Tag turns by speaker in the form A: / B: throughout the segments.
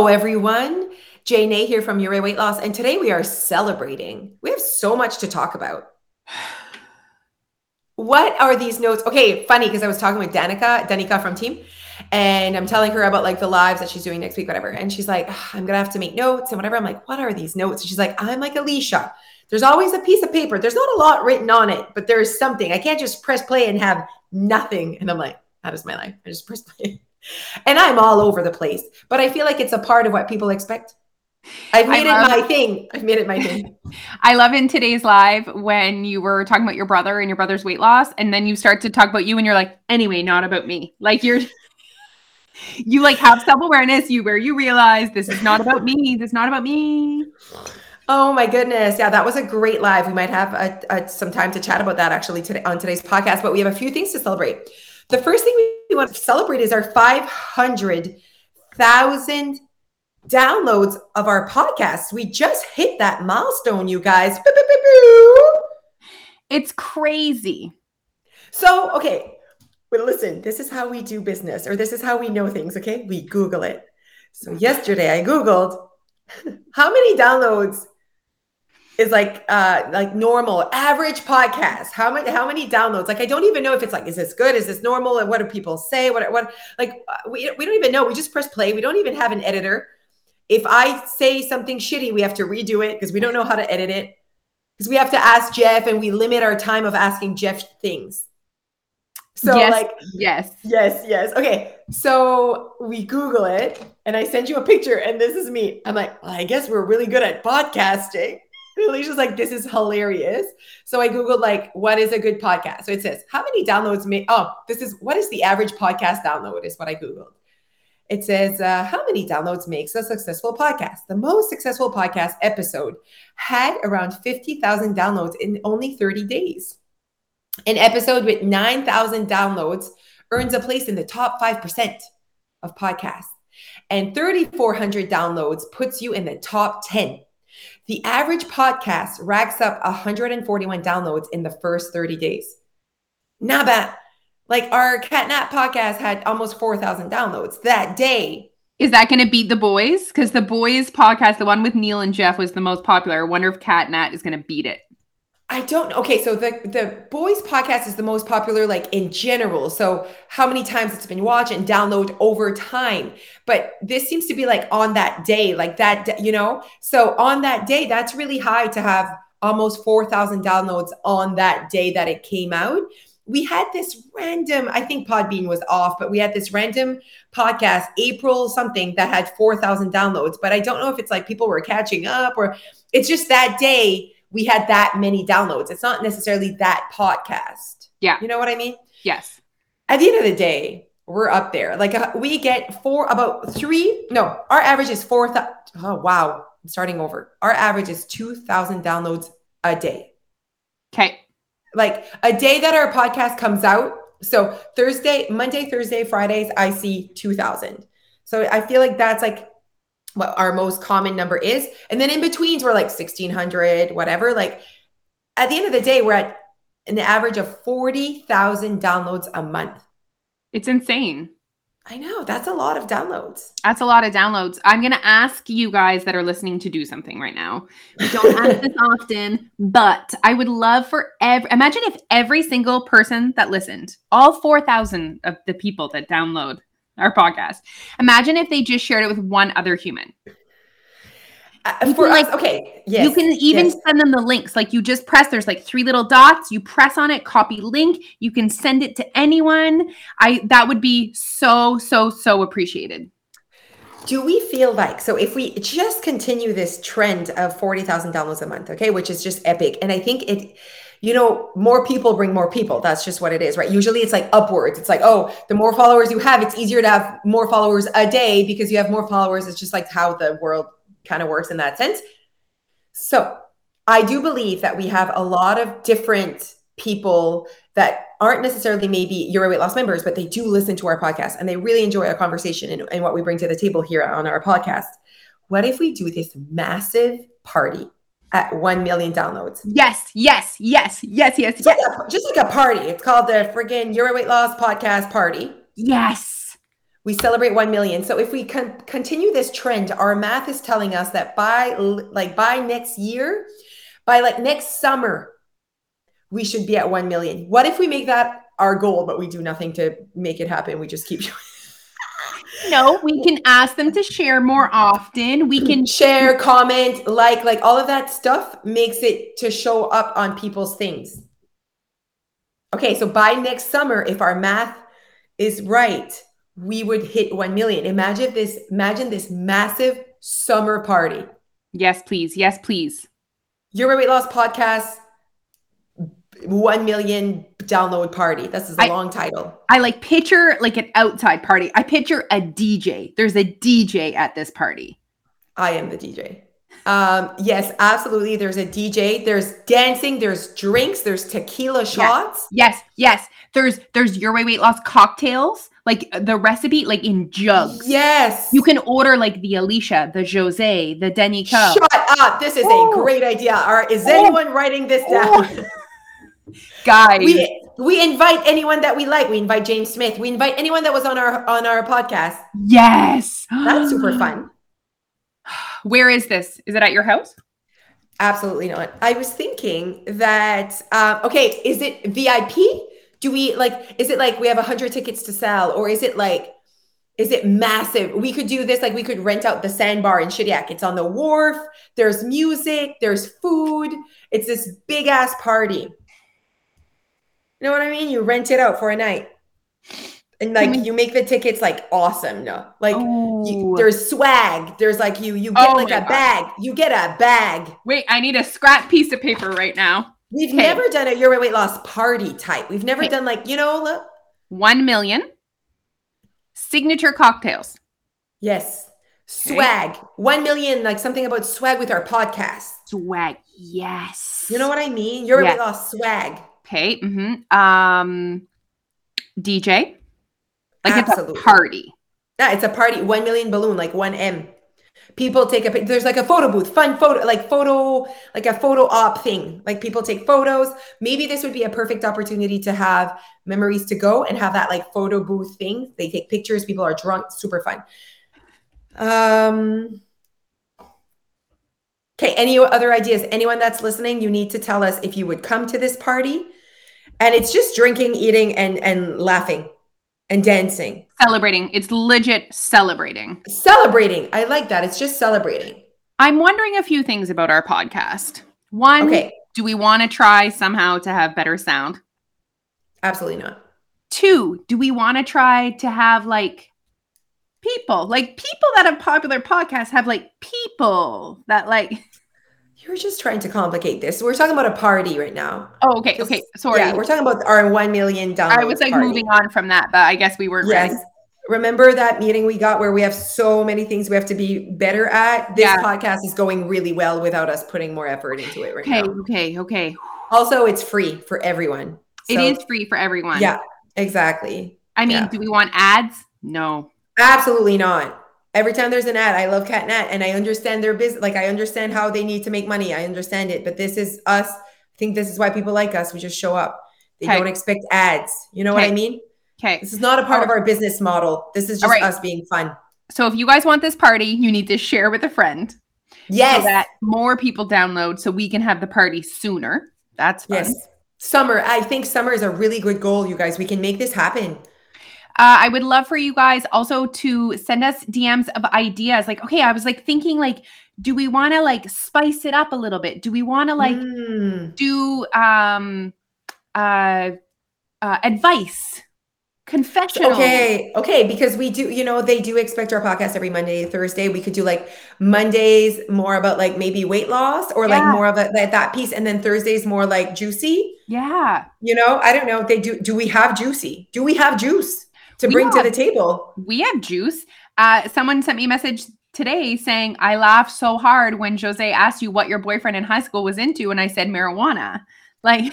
A: Hello, everyone. Jane here from Your Weight Loss, and today we are celebrating. We have so much to talk about. What are these notes? Okay, funny because I was talking with Danica, Danica from Team, and I'm telling her about like the lives that she's doing next week, whatever. And she's like, I'm gonna have to make notes and whatever. I'm like, what are these notes? And she's like, I'm like Alicia. There's always a piece of paper. There's not a lot written on it, but there is something. I can't just press play and have nothing. And I'm like, that is my life. I just press play. And I'm all over the place, but I feel like it's a part of what people expect. I've made love, it my thing. I've made it my thing.
B: I love in today's live when you were talking about your brother and your brother's weight loss, and then you start to talk about you, and you're like, anyway, not about me. Like you're, you like have self awareness. You where you realize this is not about me. This is not about me.
A: Oh my goodness. Yeah, that was a great live. We might have a, a, some time to chat about that actually today on today's podcast, but we have a few things to celebrate. The first thing we want to celebrate is our 500,000 downloads of our podcast. We just hit that milestone, you guys.
B: It's crazy.
A: So, okay, but listen, this is how we do business, or this is how we know things, okay? We Google it. So, yesterday I Googled how many downloads is like uh like normal average podcast how many how many downloads like i don't even know if it's like is this good is this normal and what do people say what what like uh, we, we don't even know we just press play we don't even have an editor if I say something shitty, we have to redo it because we don't know how to edit it. Because we have to ask Jeff and we limit our time of asking Jeff things.
B: So yes, like yes.
A: Yes, yes. Okay. So we Google it and I send you a picture and this is me. I'm like, well, I guess we're really good at podcasting. Alicia's like, this is hilarious. So I Googled like, what is a good podcast? So it says, how many downloads may oh, this is what is the average podcast download is what I Googled. It says, uh, How many downloads makes a successful podcast? The most successful podcast episode had around 50,000 downloads in only 30 days. An episode with 9,000 downloads earns a place in the top 5% of podcasts, and 3,400 downloads puts you in the top 10. The average podcast racks up 141 downloads in the first 30 days. Not bad. Like our Catnat podcast had almost 4,000 downloads that day.
B: Is that going to beat the boys? Because the boys podcast, the one with Neil and Jeff, was the most popular. I wonder if Catnat is going to beat it.
A: I don't. Okay, so the the boys podcast is the most popular, like in general. So how many times it's been watched and download over time? But this seems to be like on that day, like that, you know. So on that day, that's really high to have almost four thousand downloads on that day that it came out we had this random, I think Podbean was off, but we had this random podcast, April something, that had 4,000 downloads. But I don't know if it's like people were catching up or it's just that day we had that many downloads. It's not necessarily that podcast.
B: Yeah.
A: You know what I mean?
B: Yes.
A: At the end of the day, we're up there. Like uh, we get four, about three, no, our average is 4,000. Oh, wow. I'm starting over. Our average is 2,000 downloads a day.
B: Okay
A: like a day that our podcast comes out. So Thursday, Monday, Thursday, Fridays, I see 2000. So I feel like that's like what our most common number is. And then in betweens, we're like 1600, whatever. Like at the end of the day, we're at an average of 40,000 downloads a month.
B: It's insane.
A: I know that's a lot of downloads.
B: That's a lot of downloads. I'm going to ask you guys that are listening to do something right now. We don't ask this often, but I would love for every imagine if every single person that listened, all 4,000 of the people that download our podcast, imagine if they just shared it with one other human.
A: Uh, for us, like, okay, yes,
B: you can even yes. send them the links. Like you just press, there's like three little dots. You press on it, copy link. You can send it to anyone. I that would be so so so appreciated.
A: Do we feel like so if we just continue this trend of forty thousand dollars a month, okay, which is just epic, and I think it you know, more people bring more people. That's just what it is, right? Usually it's like upwards. It's like, oh, the more followers you have, it's easier to have more followers a day because you have more followers. It's just like how the world kind of works in that sense. So I do believe that we have a lot of different people that aren't necessarily maybe your weight loss members, but they do listen to our podcast and they really enjoy our conversation and, and what we bring to the table here on our podcast. What if we do this massive party at 1 million downloads?
B: Yes, yes, yes, yes, yes,
A: just, yes. Like a, just like a party. It's called the friggin' Your Weight Loss Podcast Party.
B: Yes
A: we celebrate 1 million. So if we con- continue this trend, our math is telling us that by like by next year, by like next summer, we should be at 1 million. What if we make that our goal, but we do nothing to make it happen? We just keep
B: No, we can ask them to share more often. We mm-hmm. can
A: share, comment, like, like all of that stuff makes it to show up on people's things. Okay, so by next summer, if our math is right, we would hit 1 million. Imagine this, imagine this massive summer party.
B: Yes, please. Yes, please.
A: Your weight loss podcast 1 million download party. This is a I, long title.
B: I like picture like an outside party. I picture a DJ. There's a DJ at this party.
A: I am the DJ. Um, yes, absolutely. There's a DJ. There's dancing. There's drinks. There's tequila shots.
B: Yes, yes. yes. There's there's your way weight loss cocktails. Like the recipe, like in jugs.
A: Yes.
B: You can order like the Alicia, the Jose, the Danica.
A: Shut up. This is a great idea. All right. Is anyone writing this down?
B: Guys.
A: We, we invite anyone that we like. We invite James Smith. We invite anyone that was on our on our podcast.
B: Yes.
A: That's super fun.
B: Where is this? Is it at your house?
A: Absolutely not. I was thinking that um, okay, is it VIP? Do we like is it like we have a hundred tickets to sell, or is it like is it massive? We could do this like we could rent out the sandbar in Shediac. It's on the wharf. There's music, there's food. It's this big ass party. You know what I mean? You rent it out for a night. And like mm-hmm. you make the tickets like awesome, no? Like you, oh. there's swag. There's like you you get oh like a God. bag. You get a bag.
B: Wait, I need a scrap piece of paper right now.
A: We've okay. never done a your weight loss party type. We've never okay. done like you know look.
B: One million signature cocktails.
A: Yes, swag. Okay. One million, like something about swag with our podcast.
B: Swag, yes.
A: You know what I mean? Your yes. weight loss swag.
B: Okay. Mm-hmm. Um, DJ. Like Absolutely. it's a party.
A: Yeah, it's a party. One million balloon, like one M. People take a there's like a photo booth, fun photo, like photo, like a photo op thing. Like people take photos. Maybe this would be a perfect opportunity to have memories to go and have that like photo booth thing. They take pictures, people are drunk, super fun. Um Okay, any other ideas? Anyone that's listening, you need to tell us if you would come to this party and it's just drinking, eating, and and laughing and dancing.
B: Celebrating. It's legit celebrating.
A: Celebrating. I like that. It's just celebrating.
B: I'm wondering a few things about our podcast. One, okay. do we want to try somehow to have better sound?
A: Absolutely not.
B: Two, do we want to try to have like people, like people that have popular podcasts have like people that like
A: You're just trying to complicate this. We're talking about a party right now.
B: Oh, okay. Okay. Sorry.
A: Yeah, we're talking about our one million dollars.
B: I was like party. moving on from that, but I guess we weren't yes. ready.
A: Remember that meeting we got where we have so many things we have to be better at? This yeah. podcast is going really well without us putting more effort into it right
B: okay,
A: now.
B: Okay. Okay.
A: Also, it's free for everyone.
B: So, it is free for everyone.
A: Yeah, exactly.
B: I mean,
A: yeah.
B: do we want ads? No.
A: Absolutely not every time there's an ad, I love CatNat and I understand their business. Like I understand how they need to make money. I understand it. But this is us. I think this is why people like us. We just show up. They okay. don't expect ads. You know okay. what I mean?
B: Okay.
A: This is not a part of oh. our business model. This is just right. us being fun.
B: So if you guys want this party, you need to share with a friend.
A: Yes. So
B: that more people download so we can have the party sooner. That's fun. Yes.
A: Summer. I think summer is a really good goal, you guys. We can make this happen.
B: Uh, I would love for you guys also to send us DMs of ideas. Like, okay, I was like thinking, like, do we want to like spice it up a little bit? Do we want to like mm. do um uh, uh advice? confessional.
A: Okay, okay, because we do, you know, they do expect our podcast every Monday, Thursday. We could do like Mondays more about like maybe weight loss or yeah. like more of a, that, that piece, and then Thursdays more like juicy.
B: Yeah,
A: you know, I don't know. They do. Do we have juicy? Do we have juice? To we bring have, to the table.
B: We have juice. Uh, someone sent me a message today saying, I laughed so hard when Jose asked you what your boyfriend in high school was into. And I said marijuana. Like,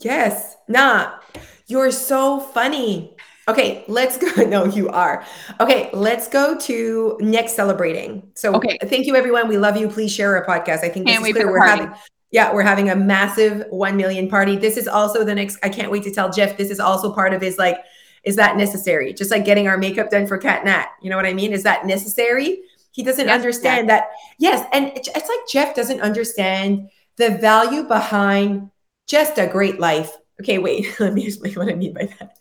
A: yes, nah, you're so funny. Okay, let's go. No, you are. Okay, let's go to next celebrating. So, okay. thank you, everyone. We love you. Please share our podcast. I think this Can't is clear. We're party. having, yeah, we're having a massive 1 million party. This is also the next, I can't wait to tell Jeff, this is also part of his like Is that necessary? Just like getting our makeup done for Cat Nat. You know what I mean? Is that necessary? He doesn't
B: Yes,
A: understand that. Yes. And it's it's like Jeff doesn't understand the value behind just a great life. Okay, wait. Let me explain what I mean by that.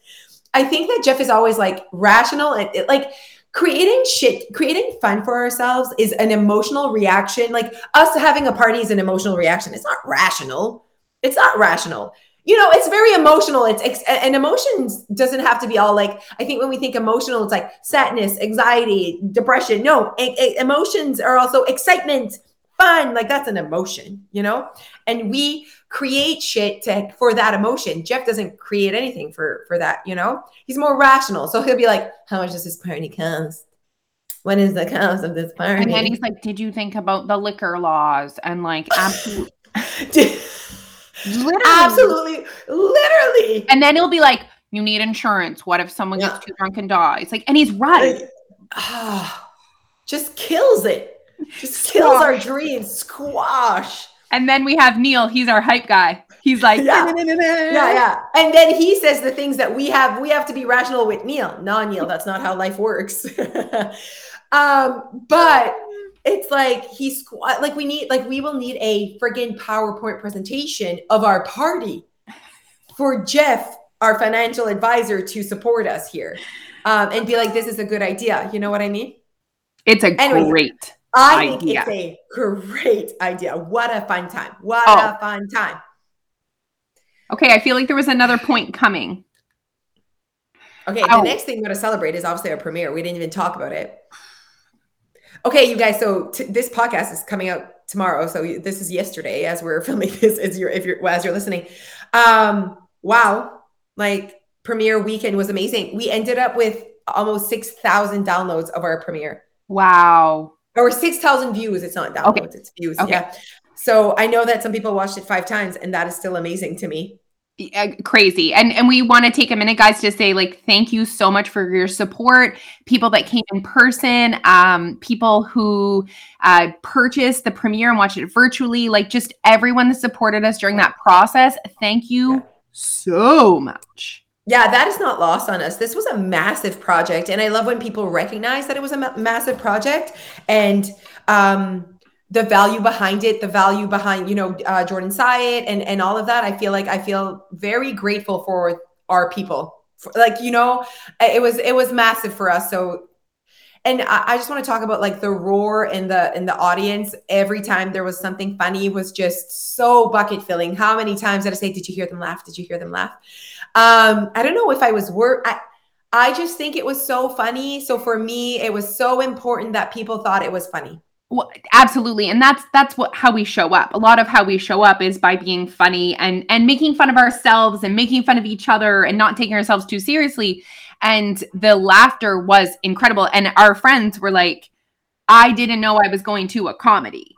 A: I think that Jeff is always like rational and it, like creating shit, creating fun for ourselves is an emotional reaction. Like us having a party is an emotional reaction. It's not rational. It's not rational. You know, it's very emotional. It's ex- and emotions doesn't have to be all like. I think when we think emotional, it's like sadness, anxiety, depression. No, e- e- emotions are also excitement, fun. Like that's an emotion, you know. And we create shit to for that emotion. Jeff doesn't create anything for for that, you know. He's more rational, so he'll be like, "How much does this party cost? What is the cost of this party?"
B: And then he's like, Did you think about the liquor laws? And like, absolutely. literally.
A: Absolutely, literally.
B: And then he'll be like, You need insurance. What if someone
A: Yeah.
B: gets too drunk and dies? Like, and he's right.
A: Like, ah, just kills it. Just kills our dreams. Squash.
B: And then we have Neil. He's our hype guy. He's like,
A: Yeah. Yeah, yeah. And then he says the things that we have. We have to be rational with Neil. No, Neil, that's not how life works. um, but it's like he's squ- like we need like we will need a friggin' PowerPoint presentation of our party for Jeff, our financial advisor, to support us here. Um, and be like, this is a good idea. You know what I mean?
B: It's a
A: Anyways,
B: great.
A: I think
B: Idea.
A: it's a great idea. What a fun time. What
B: Oh.
A: a fun time.
B: Okay, I feel like there was another point coming.
A: Okay,
B: Oh.
A: the next thing we're going to celebrate is obviously our premiere. We didn't even talk about it. Okay, you guys. So t- this podcast is coming out tomorrow. So this is yesterday as we're filming this. As you're if you're well, as you're listening. Um, wow, like premiere weekend was amazing. We ended up with almost six thousand downloads of our premiere,
B: Wow.
A: or six thousand views. It's not downloads;
B: Okay.
A: it's views.
B: Okay.
A: Yeah. So I know that some people watched it five times, and that is still amazing to me.
B: Crazy. And and we want to take a minute guys to say like thank you so much for your support. People that came in person um people who uh purchased the premiere and watched it virtually like just everyone that supported us during that process thank you so much.
A: Yeah, that is not lost on us. This was a massive project, and I love when people recognize that it was a ma- massive project. And um, the value behind it, the value behind you know uh, Jordan Syatt and and all of that. I feel like I feel very grateful for our people. For, like you know, it was it was massive for us. So. And I, I just want to talk about like the roar in the in the audience every time there was something funny was just so bucket filling. How many times did I say, "Did you hear them laugh? Did you hear them laugh?" um i don't know if i was wor I, I just think it was so funny so for me it was so important that people thought it was funny
B: well, absolutely and that's that's what how we show up. A lot of how we show up is by being funny and and making fun of ourselves and making fun of each other and not taking ourselves too seriously. And the laughter was incredible and our friends were like i didn't know i was going to a comedy.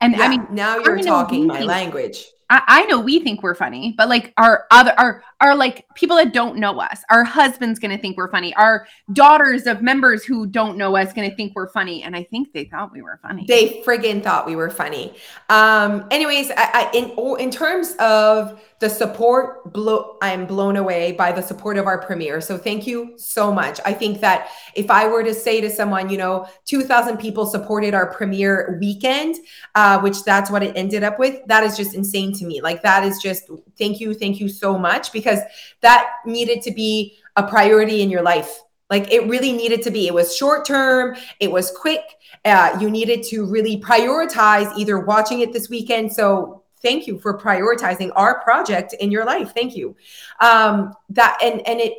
B: And
A: Yeah,
B: i mean
A: now you're talking my language
B: I, I know we think we're funny but like our other our our like people that don't know us our husband's gonna think we're funny. Our daughters of members who don't know us gonna think we're funny and i think they thought we were funny.
A: They friggin thought we were funny. Um anyways i, I in in terms of the support blow i'm blown away by the support of our premiere so thank you so much. I think that if i were to say to someone you know 2000 people supported our premiere weekend uh, which that's what it ended up with that is just insane to me. Like that is just thank you thank you so much because that needed to be a priority in your life. Like it really needed to be. It was short term it was quick uh, you needed to really prioritize either watching it this weekend. So thank you for prioritizing our project in your life. Thank you. Um that and and it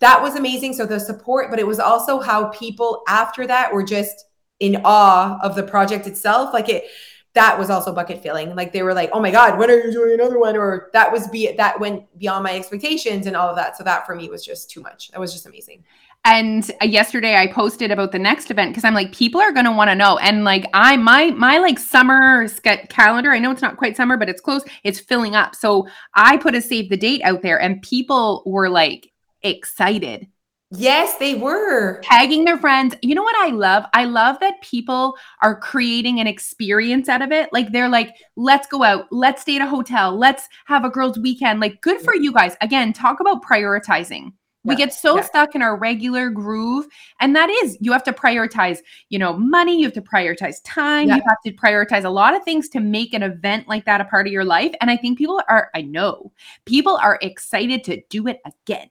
A: that was amazing. So the support but it was also how people after that were just in awe of the project itself. Like it that was also bucket filling. Like they were like oh my god when are you doing another one? Or that was be that went beyond my expectations and all of that. So that for me was just too much. That was just amazing.
B: And uh, yesterday i posted about the next event because i'm like people are going to want to know. And like i my my like summer calendar i know it's not quite summer but it's close it's filling up. So i put a save the date out there and people were like excited
A: yes they were
B: tagging their friends. You know what I love? I love that people are creating an experience out of it. Like they're like, let's go out, let's stay at a hotel, let's have a girls' weekend. Like, good for you guys. Again, talk about prioritizing. We
A: Yeah,
B: get so
A: yeah.
B: stuck in our regular groove. And that is, you have to prioritize, you know, money, you have to prioritize time,
A: Yeah.
B: you have to prioritize a lot of things to make an event like that a part of your life. And I think people are, I know, people are excited to do it again.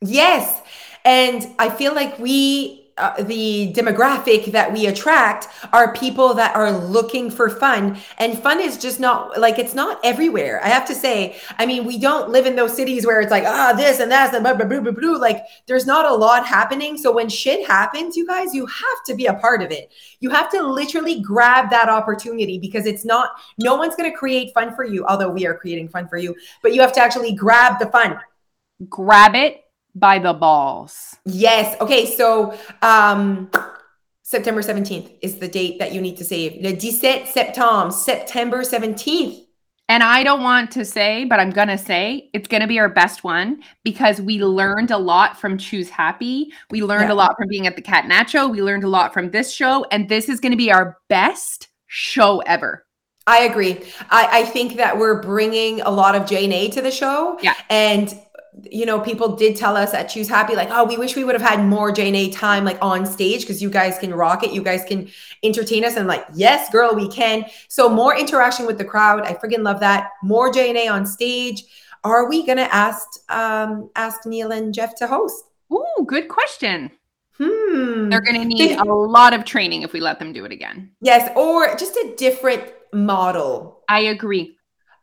A: Yes. And I feel like we, uh, the demographic that we attract are people that are looking for fun. And fun is just not like it's not everywhere. I have to say, I mean, we don't live in those cities where it's like, ah, this and that and blah, blah, blah, blah, blah. Like there's not a lot happening. So when shit happens, you guys, you have to be a part of it. You have to literally grab that opportunity because it's not, no one's going to create fun for you, although we are creating fun for you, but you have to actually grab the fun.
B: Grab it by the balls.
A: Yes. Okay. So um September 17th is the date that you need to save. Le 17 septembre, September 17th.
B: And I don't want to say, but I'm going to say it's going to be our best one because we learned a lot from Choose Happy. We learned
A: Yeah.
B: a lot from being at the Cat Nacho. We learned a lot from this show. And this is going to be our best show ever.
A: I agree. I, I think that we're bringing a lot of JNA to the show.
B: Yeah.
A: And you know, people did tell us at Choose Happy, like, oh, we wish we would have had more JNA time, like on stage, because you guys can rock it. You guys can entertain us. And like, yes, girl, we can. So more interaction with the crowd. I freaking love that. More JNA on stage. Are we gonna ask um ask Neil and Jeff to host?
B: Ooh, good question.
A: Hmm.
B: They're going to need a lot of training if we let them do it again.
A: Yes, or just a different model.
B: I agree.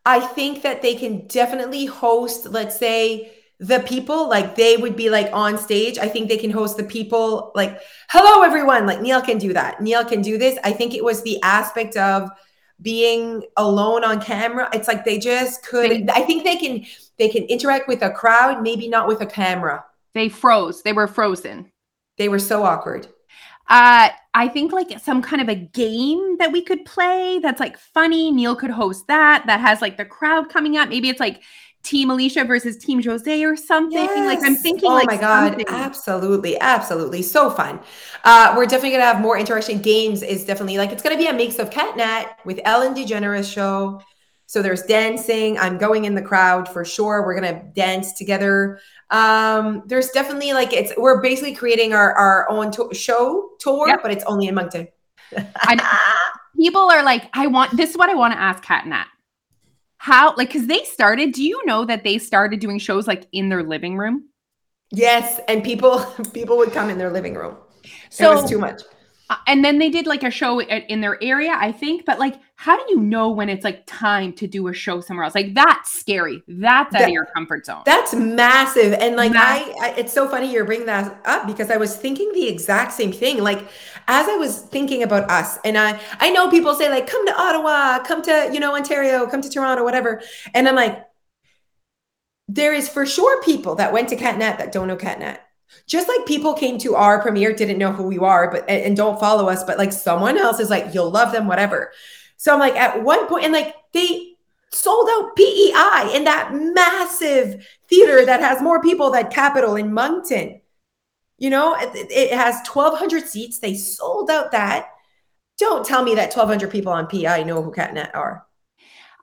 A: I think that they can definitely host, let's say, the people, like they would be like on stage. I think they can host the people, like, hello, everyone. Like Neil can do that. Neil can do this. I think it was the aspect of being alone on camera. It's like they just could, I think they can, they can interact with a crowd, maybe not with a camera.
B: They froze. They were frozen.
A: They were so awkward.
B: Uh, I think like some kind of a game that we could play that's like funny. Neil could host that. That has like the crowd coming up. Maybe it's like Team Alicia versus Team Jose or something. Like I'm
A: Yes.
B: thinking
A: oh
B: like
A: my god
B: something.
A: absolutely absolutely so fun uh we're definitely gonna have more interaction games is definitely like it's gonna be a mix of catnat with ellen degeneres show so there's dancing i'm going in the crowd for sure we're gonna dance together um there's definitely like it's we're basically creating our our own to- show tour
B: Yep.
A: but it's only in moncton
B: People are like, I want this is what I want to ask Kat Nat. How like because they started, do you know that they started doing shows like in their living room?
A: yes and people people would come in their living room
B: So
A: it was too much
B: Uh, and then they did like a show in their area, I think. But like, how do you know when it's like time to do a show somewhere else? Like that's scary. That's out of your comfort zone.
A: That's massive. And like
B: Massive.
A: I, I it's so funny you're bringing that up because I was thinking the exact same thing. Like as I was thinking about us and I I know people say like come to Ottawa, come to, you know, Ontario, come to Toronto, whatever. And I'm like there is for sure people that went to Catnat that don't know Catnat. Just like people came to our premiere, didn't know who we are, but and, don't follow us, but like someone else is like, you'll love them, whatever. So I'm like, at one point, and like they sold out PEI in that massive theater that has more people than Capitol in Moncton. You know, it, it has 1,200 seats. They sold out that. Don't tell me that 1,200 people on PEI know who Catnat are.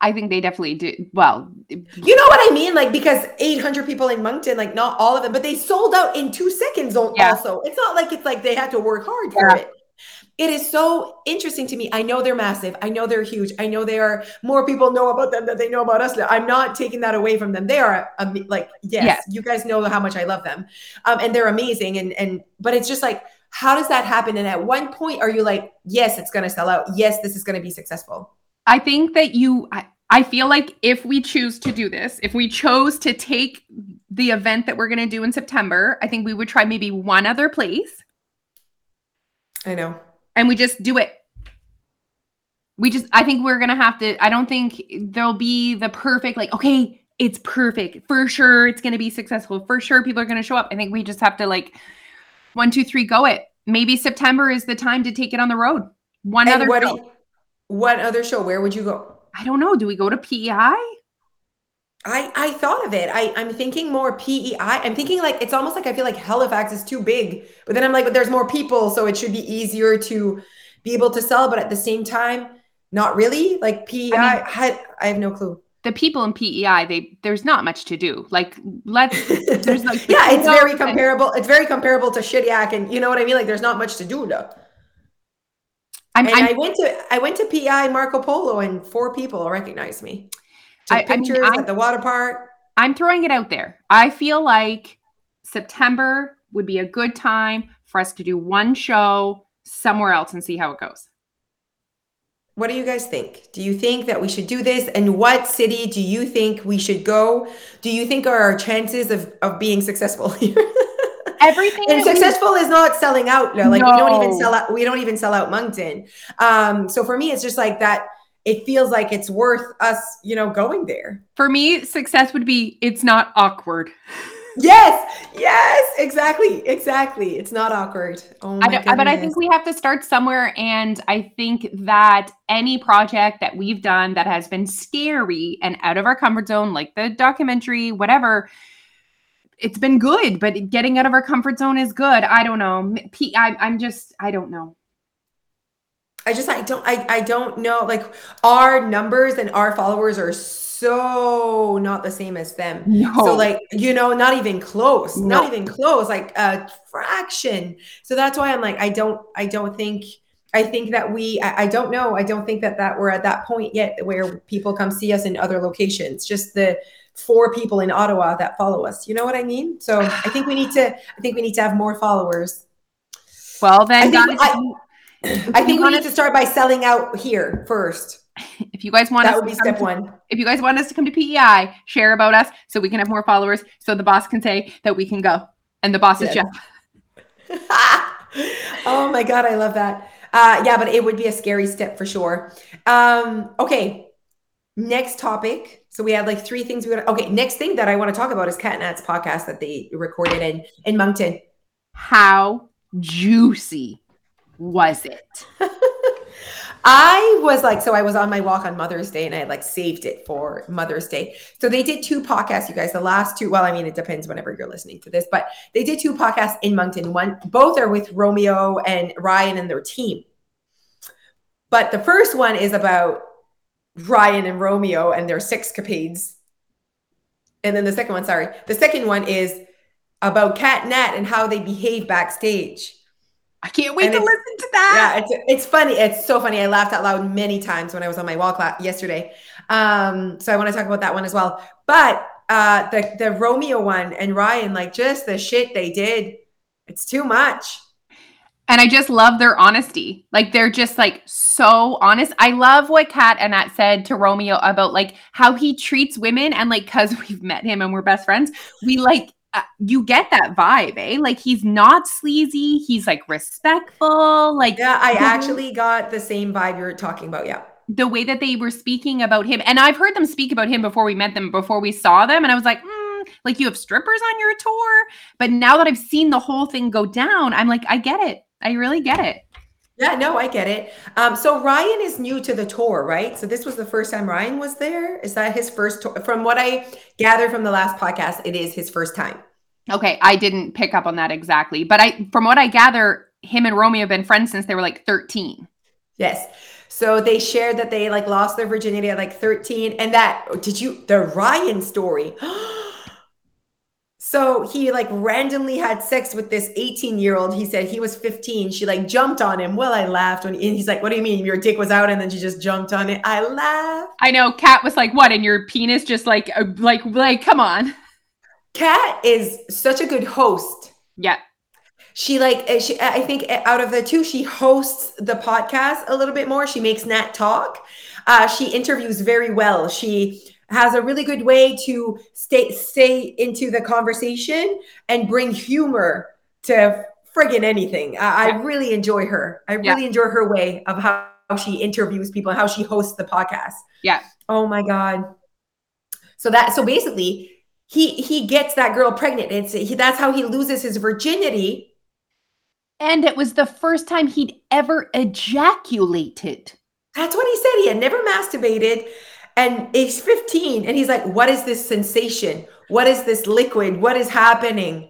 B: I think they definitely do. Well,
A: You know what I mean? Like because 800 people in Moncton, like not all of them, but they sold out in two seconds.
B: Yeah.
A: Also, it's not like it's like they had to work hard for
B: Yeah.
A: it. It is so interesting to me. I know they're massive. I know they're huge. I know they are more people know about them than they know about us. I'm not taking that away from them. They are um, like yes,
B: Yes.
A: you guys know how much I love them, um, and they're amazing. And and but it's just like how does that happen? And at one point, are you like yes, it's going to sell out. Yes, this is going to be successful.
B: I think that you, I, I feel like if we choose to do this, if we chose to take the event that we're going to do in September, I think we would try maybe one other place
A: I know.
B: and we just do it. We just, I think we're going to have to, I don't think there'll be the perfect, like, okay, it's perfect. For sure, it's going to be successful. For sure, people are going to show up. I think we just have to, like, one, two, three, go it. Maybe September is the time to take it on the road. One
A: And
B: other
A: what. What other show? Where would you go?
B: I don't know. Do we go to PEI?
A: I I thought of it. I I'm thinking more PEI. I'm thinking like it's almost like I feel like Halifax is too big, but then I'm like, but there's more people, so it should be easier to be able to sell. But at the same time, not really. Like PEI, I,
B: mean-
A: had, I have no clue.
B: the people in PEI, they there's not much to do. Like let's there's like
A: yeah, it's very comparable. It's very comparable to Shediac, and you know what I mean. Like, there's not much to do though.
B: I'm,
A: And
B: I'm
A: I went to I went to PI Marco Polo, and four people recognized me. Took
B: I- I mean,
A: pictures at the water park.
B: I'm throwing it out there. I feel like September would be a good time for us to do one show somewhere else and see how it goes.
A: What do you guys think? Do you think that we should do this? And what city do you think we should go? Do you think are our chances of, of being successful here?
B: Everything
A: and
B: that we-
A: successful is not selling out. No, like we don't even sell out. We don't even sell out Moncton. Um, so for me, it's just like that. It feels like it's worth us, you know, going there.
B: for me, success would be it's not awkward.
A: Yes, yes, exactly, exactly. It's not awkward. Oh
B: I but I think we have to start somewhere. And I think that any project that we've done that has been scary and out of our comfort zone, like the documentary, whatever, it's been good. But getting out of our comfort zone is good. I don't know. P- I, I'm just, I don't know.
A: I just I don't I I don't know like our numbers and our followers are so not the same as them.
B: No.
A: So like you know not even close, not even close, like a fraction. So that's why I'm like I don't I don't think I think that we I, I don't know I don't think that that we're at that point yet where people come see us in other locations. Just the four people in Ottawa that follow us. You know what I mean? So I think we need to I think we need to have more followers.
B: well, then,
A: I think
B: guys,
A: I- I think we need to start by selling out here first.
B: if you guys want
A: That
B: us
A: would be
B: to come
A: step
B: to-
A: one.
B: if you guys want us to come to PEI, share about us so we can have more followers, so the boss can say that we can go. And the boss is
A: Yes.
B: Jeff.
A: oh my god, I love that. Uh, yeah, but it would be a scary step for sure. Um, okay, next topic. So we had like three things we got. Okay, next thing that I want to talk about is Cat Nat's podcast that they recorded in in Moncton.
B: How juicy was it?
A: I was like, so I was on my walk on Mother's Day and I had like saved it for Mother's Day. So they did two podcasts, you guys. The last two, well, I mean, it depends whenever you're listening to this, but they did two podcasts in Moncton. One, both are with Romeo and Ryan and their team. But the first one is about Ryan and Romeo and their sexcapades. And then the second one, sorry, the second one is about Cat Nat and how they behave backstage.
B: I can't wait
A: And
B: to listen to that.
A: Yeah, it's it's funny. It's so funny. I laughed out loud many times when I was on my walk la- yesterday. Um, so I want to talk about that one as well. But uh, the the Romeo one and Ryan, like just the shit they did, it's too much.
B: And I just love their honesty. Like they're just like so honest. I love what Kat and Nat said to Romeo about like how he treats women and like cuz we've met him and we're best friends, we like uh, you get that vibe, eh? Like he's not sleazy, he's like respectful, like
A: Yeah, I actually got the same vibe you're talking about. Yeah.
B: the way that they were speaking about him. And I've heard them speak about him before we met them, before we saw them. And I was like, mm, like you have strippers on your tour. But now that I've seen the whole thing go down, I'm like, I get it. I really get it.
A: Yeah, no, I get it. Um, so Ryan is new to the tour, right? So this was the first time Ryan was there. Is that his first tour? From what I gathered from the last podcast, it is his first time.
B: Okay, I didn't pick up on that exactly. But I from what I gather, him and Romeo have been friends since they were like 13.
A: Yes. So they shared that they like lost their virginity at like 13. And that did you the Ryan story? So he like randomly had sex with this 18 year old. He said he was 15. She like jumped on him. Well, I laughed when and he's like, What do you mean? Your dick was out and then she just jumped on it. I laughed.
B: I know Kat was like, "What?" And your penis just like uh, like like come on.
A: Kat is such a good host.
B: Yeah.
A: She like uh, she I think out of the two, she hosts the podcast a little bit more. She makes Nat talk. Uh, she interviews very well. She has a really good way to stay stay into the conversation and bring humor to friggin' anything. I, I really enjoy her. I
B: Yeah.
A: really enjoy her way of how, how she interviews people, how she hosts the podcast.
B: Yeah.
A: Oh my god. So that so basically he he gets that girl pregnant. It's he, that's how he loses his virginity.
B: And it was the first time he'd ever ejaculated.
A: That's what he said. He had never masturbated. And he's 15. And he's like, What is this sensation? What is this liquid? What is happening?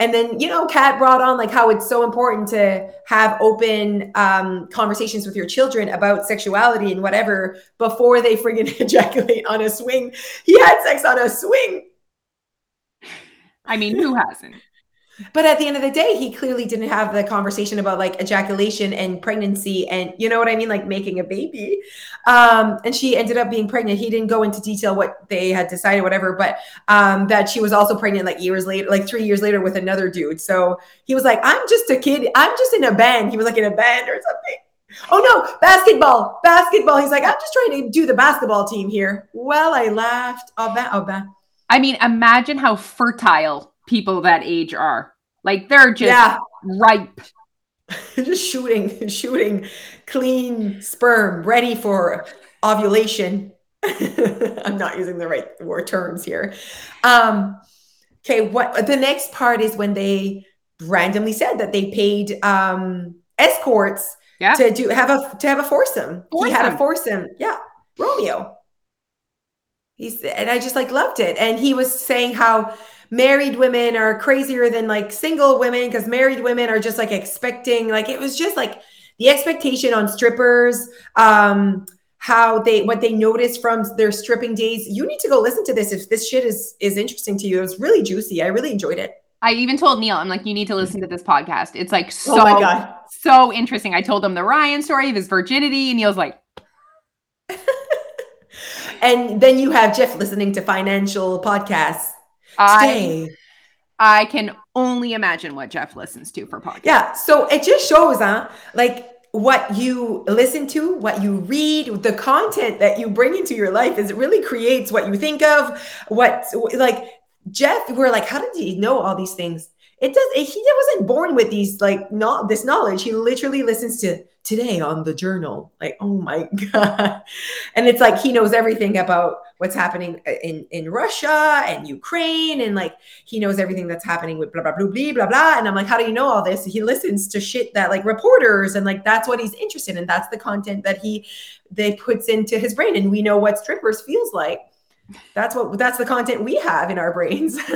A: and then you know kat brought on like how it's so important to have open um, conversations with your children about sexuality and whatever before they friggin' ejaculate on a swing he had sex on a swing
B: I mean, who hasn't?
A: But at the end of the day he clearly didn't have the conversation about like ejaculation and pregnancy and you know what i mean? Like making a baby. Um and she ended up being pregnant. He didn't go into detail what they had decided whatever but um that she was also pregnant like years later like three years later with another dude. So he was like i'm just a kid. I'm just in a band. He was like in a band or something. Oh no, basketball, basketball. He's like, I'm just trying to do the basketball team here. Well, I laughed. Oh, ba- oh,
B: I mean, imagine how fertile people that age are. Like they're just
A: yeah,
B: ripe.
A: just shooting, shooting clean sperm ready for ovulation. I'm not using the right word terms here. Um, okay, what the next part is when they randomly said that they paid um escorts
B: Yeah.
A: to do have a to have a foursome. He had a
B: Foursome.
A: foursome. Yeah, Romeo. He's and I just like loved it. And he was saying how married women are crazier than like single women because married women are just like expecting like it was just like the expectation on strippers um how they what they noticed from their stripping days. You need to go listen to this if this shit is is interesting to you. It was really juicy. I really enjoyed it.
B: I even told Neil, I'm like, you need to listen to this podcast. It's like so
A: oh my god.
B: so interesting. I told him the Ryan story of his virginity, and Neil's like,
A: and then you have jeff listening to financial podcasts
B: I I can only imagine what Jeff listens to for podcasts.
A: Yeah. So it just shows, huh? Like what you listen to, what you read, the content that you bring into your life is it really creates what you think of. What like Jeff, we're like, how did he know all these things? It does. He wasn't born with these like not this knowledge. He literally listens to today on the journal. Like, oh my god! And it's like he knows everything about what's happening uh, in in Russia and Ukraine, and like he knows everything that's happening with blah blah blah blah blah blah. And I'm like, how do you know all this? He listens to shit that like reporters and like that's what he's interested in. That's the content that he they puts into his brain, and we know what strippers feels like. That's what that's the content we have in our brains.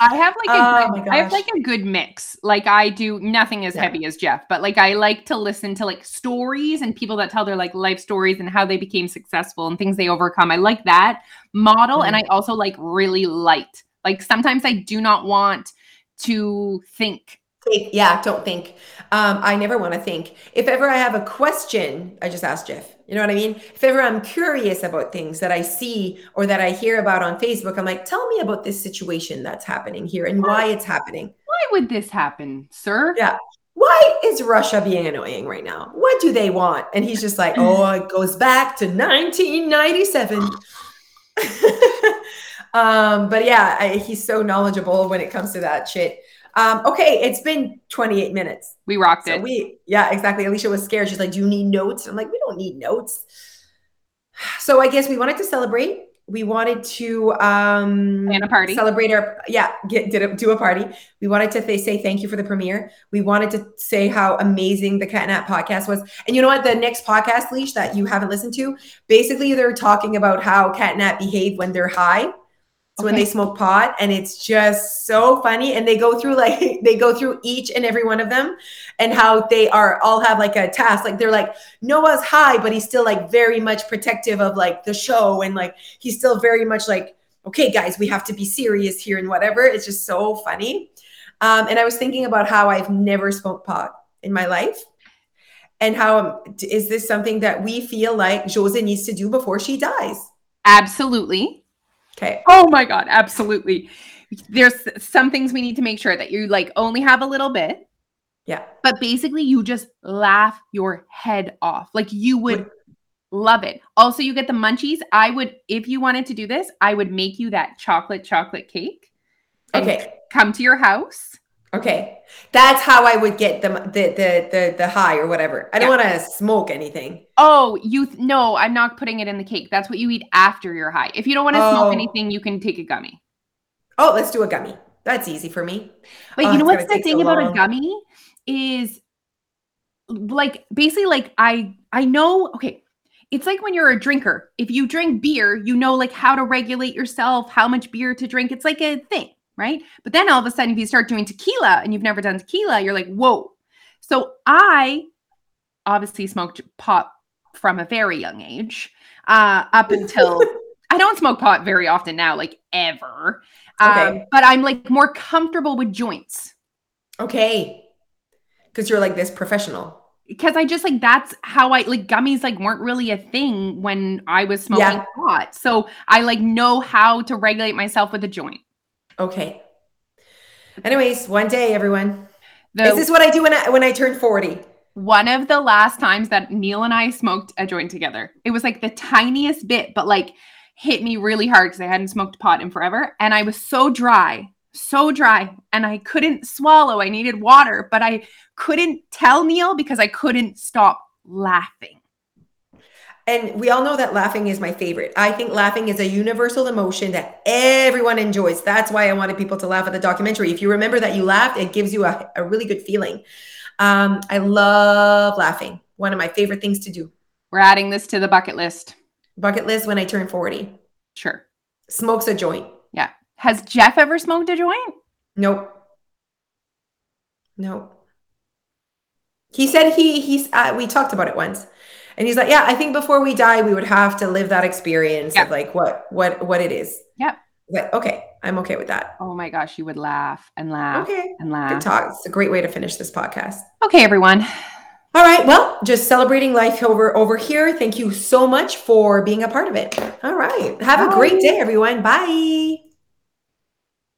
B: I have like a
A: Oh
B: good, I have like a good mix. Like I do nothing as
A: Yeah.
B: heavy as Jeff, but like I like to listen to like stories and people that tell their like life stories and how they became successful and things they overcome. I like that model and I
A: Mm-hmm.
B: also like really light. Like sometimes I do not want to think.
A: Think, yeah, don't think. Um, I never want to think. If ever I have a question, I just ask Jeff. You know what I mean? If ever I'm curious about things that I see or that I hear about on Facebook, I'm like, tell me about this situation that's happening here and why it's happening.
B: Why would this happen, sir?
A: Yeah. Why is Russia being annoying right now? What do they want? And he's just like, oh, it goes back to 1997. um, but yeah, I, he's so knowledgeable when it comes to that shit. Um, okay, it's been 28 minutes.
B: We rocked
A: So
B: it.
A: we, yeah, exactly. Alicia was scared. She's like, "Do you need notes?" I'm like, "We don't need notes." So I guess we wanted to celebrate. We wanted to um
B: Plan a party.
A: celebrate our yeah, get did a, do a party. We wanted to th- say thank you for the premiere. We wanted to say how amazing the Catnat podcast was. And you know what? The next podcast, Leash, that you haven't listened to, basically they're talking about how Catnat behave when they're high. So when they smoke pot, and it's just so funny. And they go through like they go through each and every one of them, and how they are all have like a task. Like they're like Noah's high, but he's still like very much protective of like the show, and like he's still very much like, okay, guys, we have to be serious here and whatever. It's just so funny. Um, and I was thinking about how I've never smoked pot in my life. And how um, is this something that we feel like Jose needs to do before she dies?
B: Absolutely.
A: Okay.
B: Oh my god, absolutely. There's some things we need to make sure that you like only have a little bit,
A: Yeah.
B: but basically you just laugh your head off. Like you would love it. Also, you get the munchies. I would, if you wanted to do this, I would make you that chocolate chocolate cake.
A: Okay.
B: Come to your house.
A: Okay. That's how I would get the the the the, the high or whatever. I don't want to smoke anything.
B: Oh, you th- no, I'm not putting it in the cake. That's what you eat after you're high. If you don't want to
A: Oh.
B: smoke anything, you can take a gummy.
A: Oh, let's do a gummy. That's easy for me.
B: But
A: Oh,
B: you know what's the thing
A: so
B: about a gummy is like basically like I I know okay. It's like when you're a drinker. If you drink beer, you know like how to regulate yourself, how much beer to drink. It's like a thing. Right? But then all of a sudden, if you start doing tequila and you've never done tequila, you're like, whoa. So I obviously smoked pot from a very young age, uh, up until I don't smoke pot very often now, like ever.
A: Okay.
B: Um, but I'm like more comfortable with joints
A: Okay. Because you're like this professional.
B: because I just like that's how I like gummies like weren't really a thing when I was smoking
A: Yeah.
B: pot. So I like know how to regulate myself with a joint.
A: Okay. Anyways, one day, everyone.
B: The,
A: This is what I do when I when I turn 40.
B: one of the last times that Neil and I smoked a joint together. It was like the tiniest bit, but like hit me really hard because I hadn't smoked pot in forever. And I was so dry, so dry, and I couldn't swallow. I needed water, but I couldn't tell Neil because I couldn't stop laughing.
A: And we all know that laughing is my favorite. I think laughing is a universal emotion that everyone enjoys. That's why I wanted people to laugh at the documentary. If you remember that you laughed, it gives you a, a really good feeling. Um, I love laughing. One of my favorite things to do.
B: We're adding this to the bucket list.
A: Bucket list when I turn 40.
B: Sure.
A: Smokes a joint.
B: Yeah. Has Jeff ever smoked a joint?
A: Nope. Nope. He said he he's uh, we talked about it once. And he's like, yeah, I think before we die, we would have to live that experience
B: Yeah.
A: of like what what what it is.
B: Yep.
A: Like, okay, I'm okay with that.
B: Oh my gosh, you would laugh and laugh
A: Okay.
B: and
A: Good
B: laugh.
A: talk. It's a great way to finish this podcast.
B: Okay, everyone.
A: All right. Well, just celebrating life over over here. Thank you so much for being a part of it. All right. Have a great day, everyone. Bye.